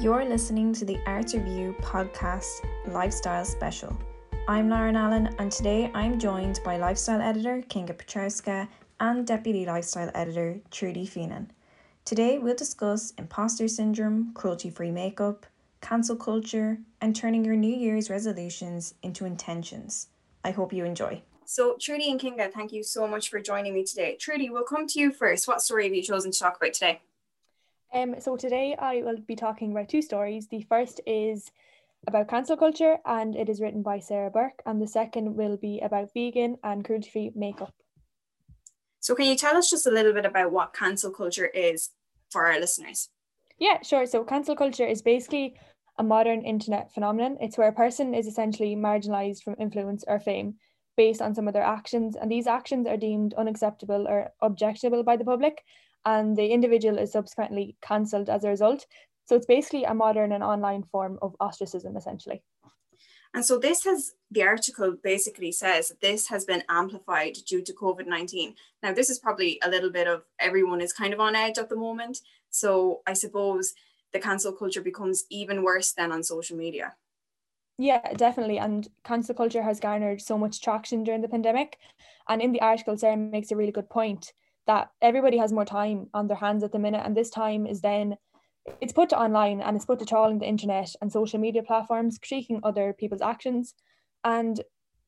You're listening to the Arts Review podcast lifestyle special. I'm Lauren Allen, and today I'm joined by lifestyle editor Kinga Piotrowska and deputy lifestyle editor Trudy Feenane. Today we'll discuss imposter syndrome, cruelty free makeup, cancel culture, and turning your New Year's resolutions into intentions. I hope you enjoy. So, Trudy and Kinga, thank you so much for joining me today. Trudy, we'll come to you first. What story have you chosen to talk about today? Um, so today I will be talking about two stories. The first is about cancel culture and it is written by Sarah Burke, and the second will be about vegan and cruelty free makeup. So, can you tell us just a little bit about what cancel culture is for our listeners? Yeah, sure. So, cancel culture is basically a modern internet phenomenon. It's where a person is essentially marginalized from influence or fame based on some of their actions, and these actions are deemed unacceptable or objectionable by the public, and the individual is subsequently cancelled as a result. So it's basically a modern and online form of ostracism, essentially. And so this has, the article basically says that this has been amplified due to COVID 19. Now, this is probably a little bit of everyone is kind of on edge at the moment. So I suppose the cancel culture becomes even worse than on social media. Yeah, definitely. And cancel culture has garnered so much traction during the pandemic. And in the article, Sarah makes a really good point that everybody has more time on their hands at the minute. And this time is then it's put to online and it's put to trawling the internet and social media platforms critiquing other people's actions. And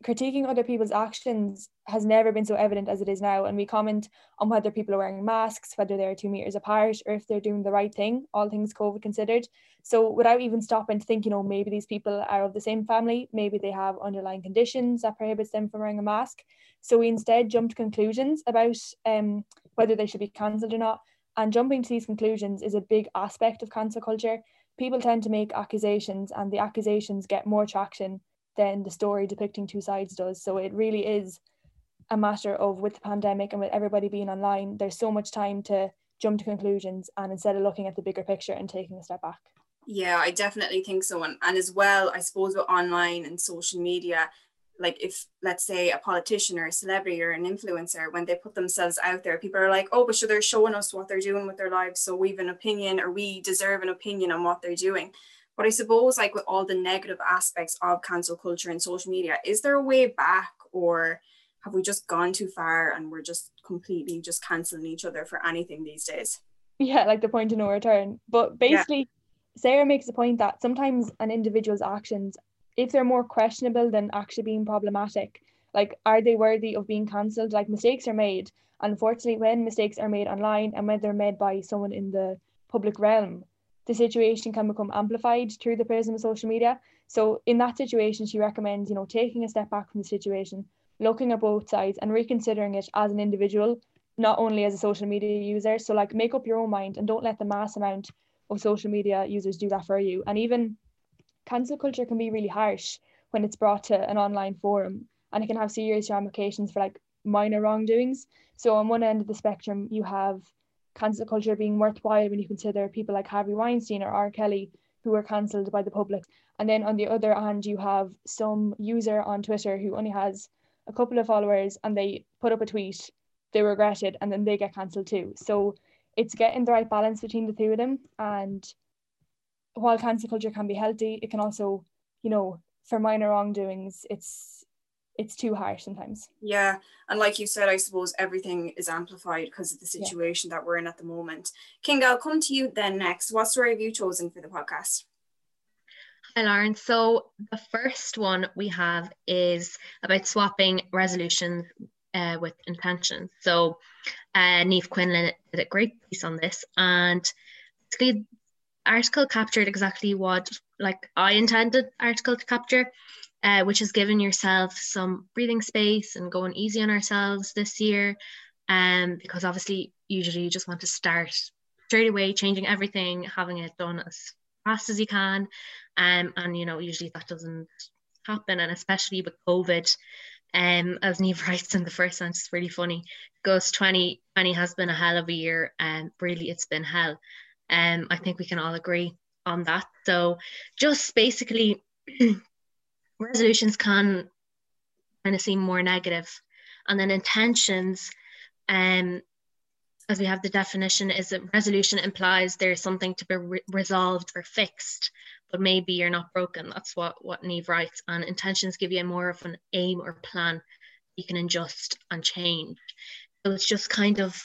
critiquing other people's actions has never been so evident as it is now and we comment on whether people are wearing masks whether they're two meters apart or if they're doing the right thing all things covid considered so without even stopping to think you know maybe these people are of the same family maybe they have underlying conditions that prohibits them from wearing a mask so we instead jumped to conclusions about um, whether they should be cancelled or not. And jumping to these conclusions is a big aspect of cancel culture. People tend to make accusations, and the accusations get more traction than the story depicting two sides does. So it really is a matter of with the pandemic and with everybody being online, there's so much time to jump to conclusions and instead of looking at the bigger picture and taking a step back. Yeah, I definitely think so. And, and as well, I suppose with online and social media, like if let's say a politician or a celebrity or an influencer when they put themselves out there people are like oh but sure they're showing us what they're doing with their lives so we've an opinion or we deserve an opinion on what they're doing but i suppose like with all the negative aspects of cancel culture and social media is there a way back or have we just gone too far and we're just completely just canceling each other for anything these days? Yeah like the point of no return. But basically yeah. sarah makes the point that sometimes an individual's actions if they're more questionable than actually being problematic like are they worthy of being cancelled? Like mistakes are made. Unfortunately when mistakes are made online and when they're made by someone in the public realm the situation can become amplified through the prism of social media. So in that situation she recommends you know taking a step back from the situation looking at both sides and reconsidering it as an individual not only as a social media user. So like make up your own mind and don't let the mass amount of social media users do that for you. And even cancel culture can be really harsh when it's brought to an online forum and it can have serious ramifications for like minor wrongdoings. So on one end of the spectrum, you have cancel culture being worthwhile when you consider people like Harvey Weinstein or R. Kelly who were cancelled by the public. And then on the other hand, you have some user on Twitter who only has a couple of followers and they put up a tweet, they regret it, and then they get cancelled too. So it's getting the right balance between the two of them. And while cancel culture can be healthy, it can also, you know, for minor wrongdoings, it's it's too harsh sometimes. Yeah, and like you said, I suppose everything is amplified because of the situation yeah. that we're in at the moment. King, I'll come to you then next. What story have you chosen for the podcast? Hi, Lauren. So the first one we have is about swapping resolutions uh, with intentions. So uh, Niamh Quinlan did a great piece on this, and basically article captured exactly what like I intended article to capture, uh, which is giving yourself some breathing space and going easy on ourselves this year. Um, because obviously usually you just want to start straight away, changing everything, having it done as fast as you can. Um, and you know, usually that doesn't happen, and especially with COVID. Um, as Niamh writes in the first sentence, it's really funny. Goes 2020 has been a hell of a year, and really it's been hell. Um, I think we can all agree on that. So just basically resolutions can kind of seem more negative and then intentions um as we have the definition, is that resolution implies there's something to be re- resolved or fixed, but maybe you're not broken. That's what what Niamh writes. And intentions give you more of an aim or plan you can adjust and change. So it's just kind of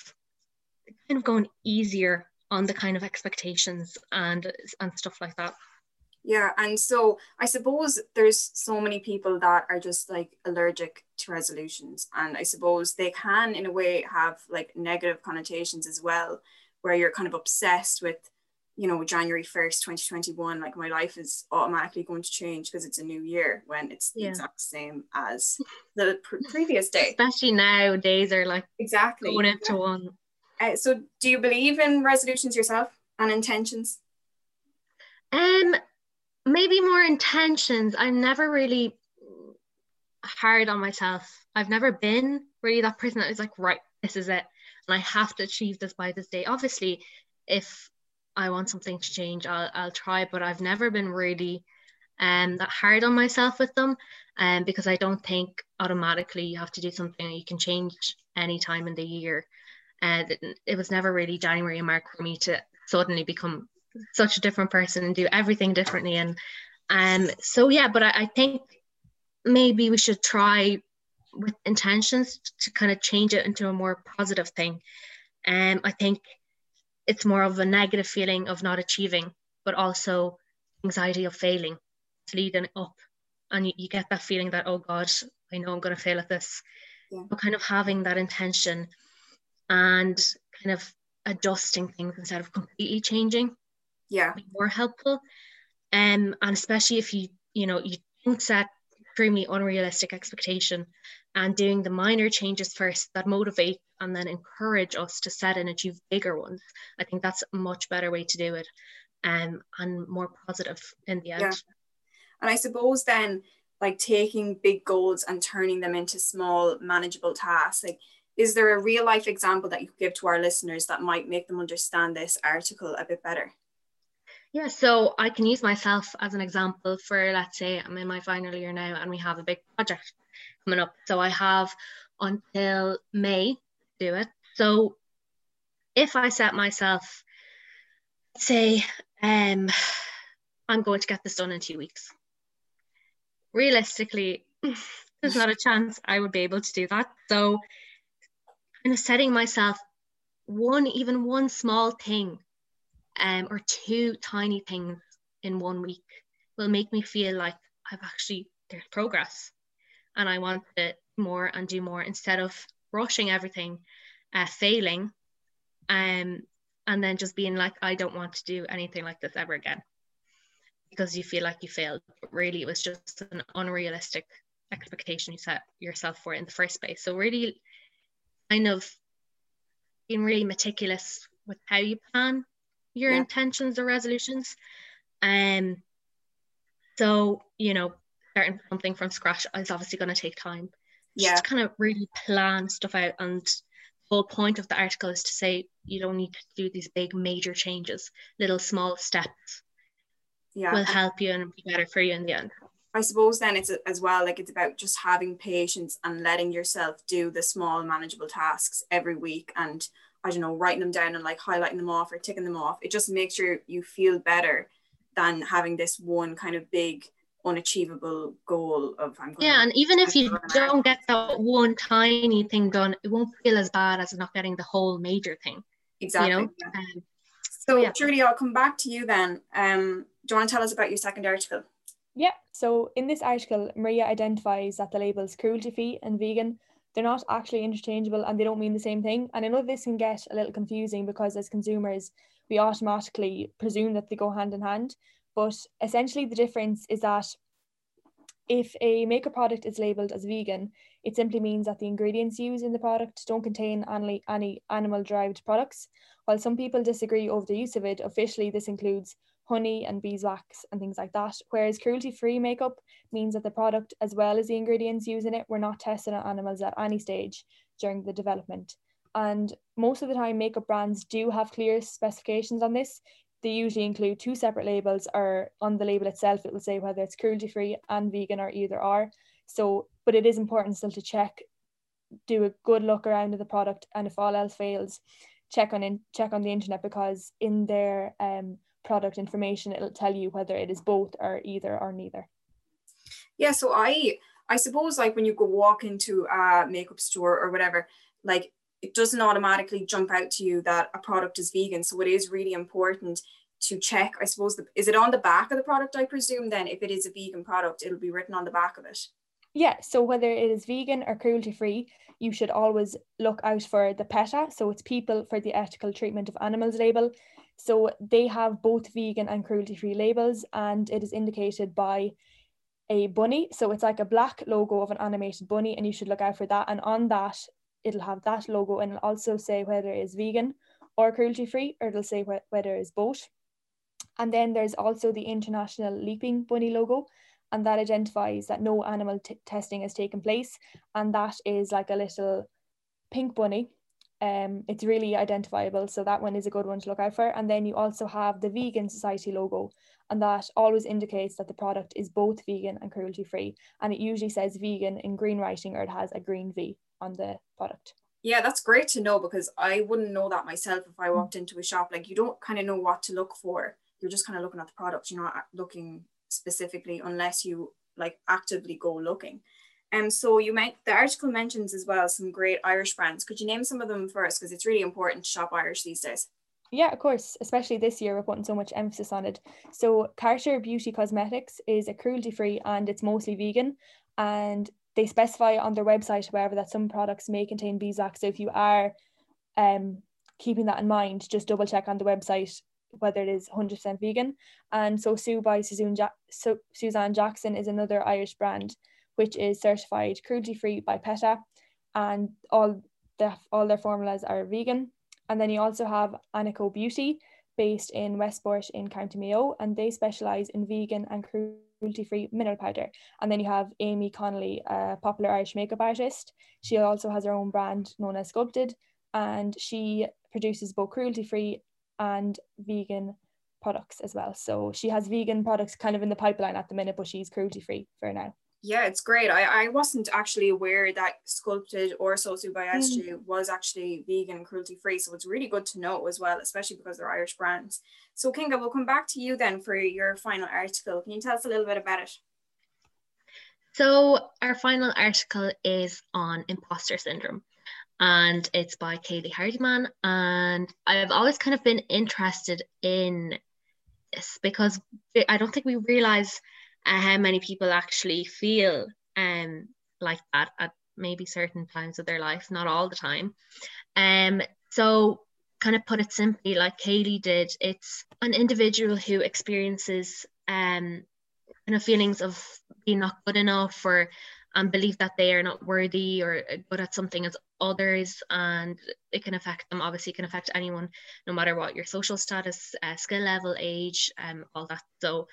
kind of going easier on the kind of expectations and and stuff like that. Yeah, and so I suppose there's so many people that are just like allergic to resolutions, and I suppose they can, in a way, have like negative connotations as well, where you're kind of obsessed with, you know, January 1st, 2021, like my life is automatically going to change because it's a new year when it's the yeah. exact same as the pr- previous day. Especially now, days are like exactly one after yeah. one. Uh, so, do you believe in resolutions yourself and intentions? Um, maybe more intentions. I'm never really hard on myself. I've never been really that person that is like, right, this is it. And I have to achieve this by this day. Obviously, if I want something to change, I'll, I'll try, but I've never been really um, that hard on myself with them um, because I don't think automatically you have to do something you can change any time in the year. And uh, it was never really January and March for me to suddenly become such a different person and do everything differently. And um, so yeah, but I, I think maybe we should try with intentions to kind of change it into a more positive thing. Um, I think it's more of a negative feeling of not achieving, but also anxiety of failing, it's leading up. And you, you, get that feeling that, oh God, I know I'm going to fail at this. Yeah. But kind of having that intention and kind of adjusting things instead of completely changing yeah. more helpful. Um and especially if you you know you don't set extremely unrealistic expectation and doing the minor changes first that motivate and then encourage us to set and achieve bigger ones i think that's a much better way to do it um, and more positive in the end. Yeah. and i suppose then like taking big goals and turning them into small manageable tasks like is there a real life example that you could give to our listeners that might make them understand this article a bit better yeah, so I can use myself as an example for, let's say, I'm in my final year now and we have a big project coming up. So I have until May to do it. So if I set myself, say, um, I'm going to get this done in two weeks, realistically, there's not a chance I would be able to do that. So, kind of setting myself one, even one small thing um, or two tiny things in one week will make me feel like I've actually there's progress and I want to more and do more instead of rushing everything, uh, failing, um, and then just being like, I don't want to do anything like this ever again because you feel like you failed. But really, it was just an unrealistic expectation you set yourself for in the first place. So, really, kind of being really meticulous with how you plan your yeah. intentions or resolutions. Um, so, you know, starting something from scratch is obviously going to take time. Yeah. Just kind of really plan stuff out. And the whole point of the article is to say you don't need to do these big major changes. Little small steps yeah. will help you and be better for you in the end. I suppose then it's as well like it's about just having patience and letting yourself do the small manageable tasks every week and I don't know, writing them down and like highlighting them off or ticking them off. It just makes you you feel better than having this one kind of big unachievable goal of I'm yeah and even if you don't get that one tiny thing done it won't feel as bad as not getting the whole major thing exactly you know? yeah. um, so yeah. Trudy I'll come back to you then um do you want to tell us about your second article yeah so in this article Marija identifies that the labels cruelty free and vegan they're not actually interchangeable and they don't mean the same thing. And I know this can get a little confusing because as consumers, we automatically presume that they go hand in hand. But essentially, the difference is that if a makeup product is labeled as vegan, it simply means that the ingredients used in the product don't contain any animal derived products. While some people disagree over the use of it, officially this includes honey and beeswax and things like that. Whereas cruelty free makeup means that the product, as well as the ingredients used in it, were not tested on animals at any stage during the development. And most of the time, makeup brands do have clear specifications on this. They usually include two separate labels, or on the label itself, it will say whether it's cruelty free and vegan or either are. So, but it is important still to check, do a good look around of the product, and if all else fails, check on in, check on the internet because in their um, product information it'll tell you whether it is both or either or neither. Yeah, so I I suppose like when you go walk into a makeup store or whatever, like it doesn't automatically jump out to you that a product is vegan. So it is really important to check. I suppose the, is it on the back of the product? I presume then if it is a vegan product, it'll be written on the back of it. Yeah, so whether it is vegan or cruelty free, you should always look out for the PETA. So it's People for the Ethical Treatment of Animals label. So they have both vegan and cruelty free labels, and it is indicated by a bunny. So it's like a black logo of an animated bunny, and you should look out for that. And on that, it'll have that logo, and it'll also say whether it is vegan or cruelty free, or it'll say wh- whether it's both. And then there's also the International Leaping Bunny logo, and that identifies that no animal t- testing has taken place. And that is like a little pink bunny. Um, it's really identifiable. So that one is a good one to look out for. And then you also have the Vegan Society logo, and that always indicates that the product is both vegan and cruelty free. And it usually says vegan in green writing or it has a green V on the product. Yeah, that's great to know because I wouldn't know that myself if I walked into a shop. Like you don't kind of know what to look for you're just kind of looking at the product you're not looking specifically unless you like actively go looking and um, so you might the article mentions as well some great irish brands could you name some of them first because it's really important to shop irish these days yeah, of course, especially this year, we're putting so much emphasis on it. So, Carter Beauty Cosmetics is a cruelty free and it's mostly vegan. And they specify on their website, however, that some products may contain beeswax. So, if you are um, keeping that in mind, just double check on the website whether it is 100% vegan. And so Sue by Suzanne, ja- so Suzanne Jackson is another Irish brand which is certified cruelty free by PETA and all the, all their formulas are vegan. And then you also have Anico Beauty based in Westport in County Mayo and they specialise in vegan and cruelty free mineral powder. And then you have Aimee Connolly, a popular Irish makeup artist. She also has her own brand known as Sculpted and she produces both cruelty free and vegan products as well. So she has vegan products kind of in the pipeline at the minute, but she's cruelty free for now. Yeah, it's great. I, I wasn't actually aware that Sculpted or Sosu by SJ mm. was actually vegan and cruelty free. So it's really good to know as well, especially because they're Irish brands. So Kinga, we'll come back to you then for your final article. Can you tell us a little bit about it? So our final article is on imposter syndrome and it's by Kayley Hardiman. And I've always kind of been interested in this because I don't think we realize uh, how many people actually feel um, like that at maybe certain times of their life, not all the time. Um, so, kind of put it simply, like Kayley did, it's an individual who experiences um, kind of feelings of being not good enough or and believe that they are not worthy or good at something as others and it can affect them obviously it can affect anyone no matter what your social status uh, skill level age um all that so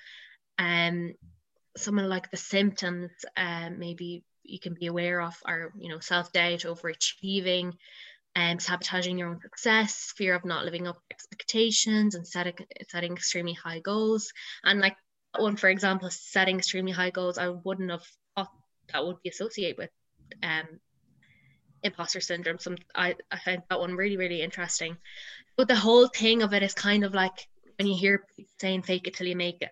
um some like the symptoms um maybe you can be aware of are you know self-doubt overachieving um, sabotaging your own success, fear of not living up to expectations, and setting setting extremely high goals. And like one, for example, setting extremely high goals, I wouldn't have thought that would be associated with um, imposter syndrome. Some I, I find that one really, really interesting. But the whole thing of it is kind of like when you hear saying fake it till you make it.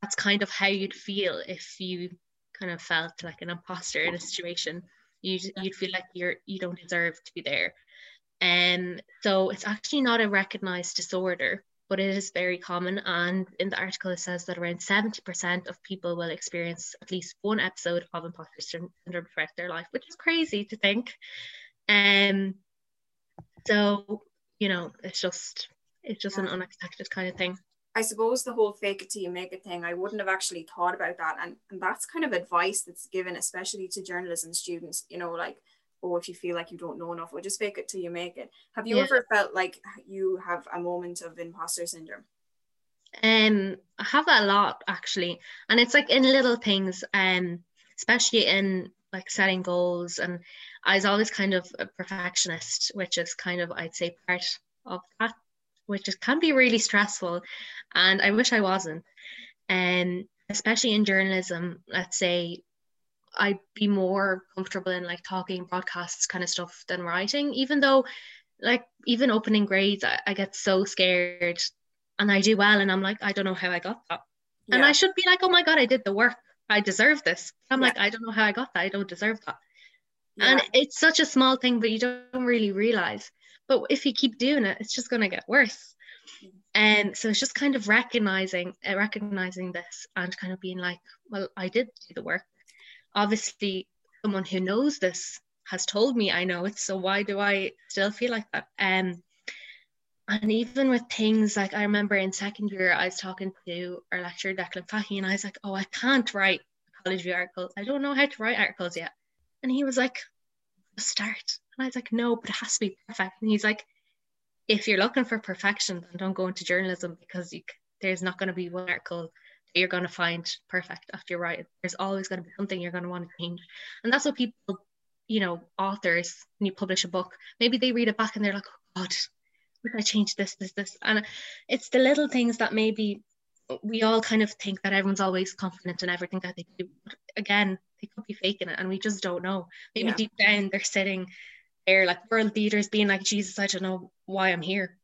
That's kind of how you'd feel if you kind of felt like an imposter in a situation. You you'd feel like you're you don't deserve to be there. And um, so it's actually not a recognized disorder but it is very common. And in the article, it says that around 70% of people will experience at least one episode of imposter syndrome throughout their life, which is crazy to think. Um, so, you know, it's just it's just yeah. an unexpected kind of thing. I suppose the whole fake it till you make it thing, I wouldn't have actually thought about that. And, and that's kind of advice that's given, especially to journalism students, you know, like or if you feel like you don't know enough, or just fake it till you make it. Have you yeah. ever felt like you have a moment of imposter syndrome? Um, I have that a lot actually, and it's like in little things, um, especially in like setting goals. And I was always kind of a perfectionist, which is kind of I'd say part of that, which is, can be really stressful, and I wish I wasn't. And um, especially in journalism, let's say I'd be more comfortable in like talking broadcasts kind of stuff than writing, even though like even opening grades, I, I get so scared and I do well and I'm like, I don't know how I got that. Yeah. And I should be like, oh my God, I did the work. I deserve this. I'm yeah. like, I don't know how I got that. I don't deserve that. Yeah. And it's such a small thing, but you don't really realize. But if you keep doing it, it's just going to get worse. And um, so it's just kind of recognizing, uh, recognizing this and kind of being like, well, I did do the work. Obviously, someone who knows this has told me I know it. So why do I still feel like that? Um, and even with things like I remember in second year, I was talking to our lecturer Declan Fahy, and I was like, "Oh, I can't write college view articles. I don't know how to write articles yet." And he was like, "Start." And I was like, "No, but it has to be perfect." And he's like, "If you're looking for perfection, then don't go into journalism because you, there's not going to be one article you're going to find perfect after you write. There's always going to be something you're going to want to change." And that's what people, you know, authors when you publish a book, maybe they read it back and they're like, "Oh God." I change this, this, this? And it's the little things that maybe we all kind of think that everyone's always confident in everything that they do. But again, they could be faking it and we just don't know. Maybe yeah. deep down they're sitting there like world leaders being like, Jesus, I don't know why I'm here.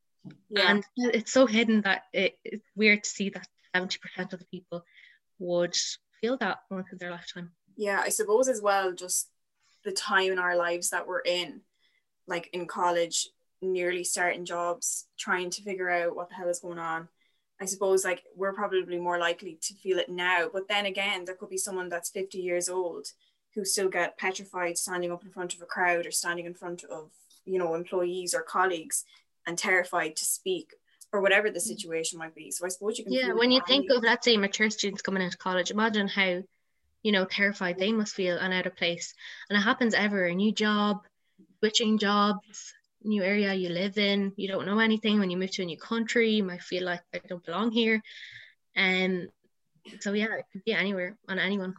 Yeah. And it's so hidden that it, it's weird to see that 70% of the people would feel that once in their lifetime. Yeah, I suppose as well, just the time in our lives that we're in, like in college, nearly starting jobs, trying to figure out what the hell is going on. I suppose like we're probably more likely to feel it now. But then again, there could be someone that's 50 years old who still get petrified standing up in front of a crowd or standing in front of, you know, employees or colleagues and terrified to speak or whatever the situation might be. So I suppose you can Yeah, when you think of let's say mature students coming into college, imagine how, you know, terrified they must feel and out of place. And it happens ever, a new job, switching jobs, new area you live in, you don't know anything. When you move to a new country, you might feel like I don't belong here. And um, so yeah, it could be anywhere on anyone.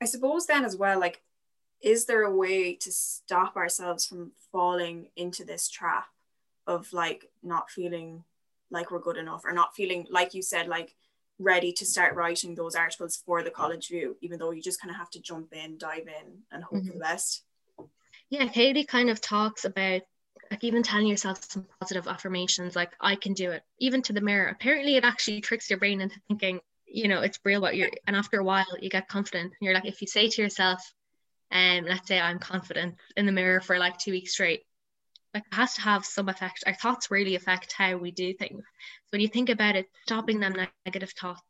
I suppose then as well, like, is there a way to stop ourselves from falling into this trap of like not feeling like we're good enough or not feeling like you said, like ready to start writing those articles for the college view, even though you just kind of have to jump in, dive in, and hope mm-hmm. for the best? Yeah, Katie kind of talks about like even telling yourself some positive affirmations like i can do it even to the mirror apparently it actually tricks your brain into thinking you know it's real what you're and after a while you get confident And you're like if you say to yourself and um, let's say i'm confident in the mirror for like two weeks straight like it has to have some effect our thoughts really affect how we do things so when you think about it stopping them negative thoughts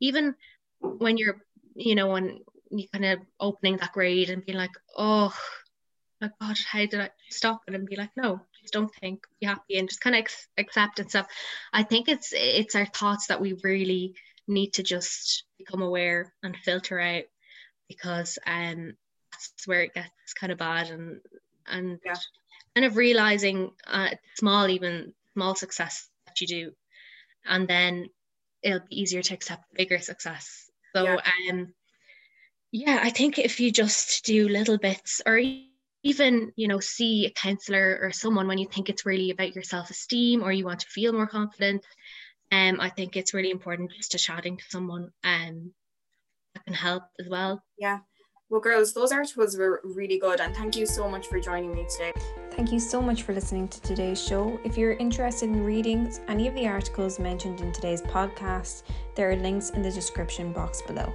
even when you're you know when you kind of opening that grade and being like oh my God, how did I stop it and be like, no, just don't think, be happy and just kind of ex- accept and stuff. I think it's it's our thoughts that we really need to just become aware and filter out because um that's where it gets kind of bad and and yeah. Kind of realizing uh, small even small success that you do. And then it'll be easier to accept bigger success. So yeah. um yeah i think if you just do little bits or even you know see a counselor or someone when you think it's really about your self-esteem or you want to feel more confident um i think it's really important just to chatting to someone um that can help as well. Yeah. Well girls those articles were really good and thank you so much for joining me today thank you so much for listening to today's show. If you're interested in reading any of the articles mentioned in today's podcast there are links in the description box below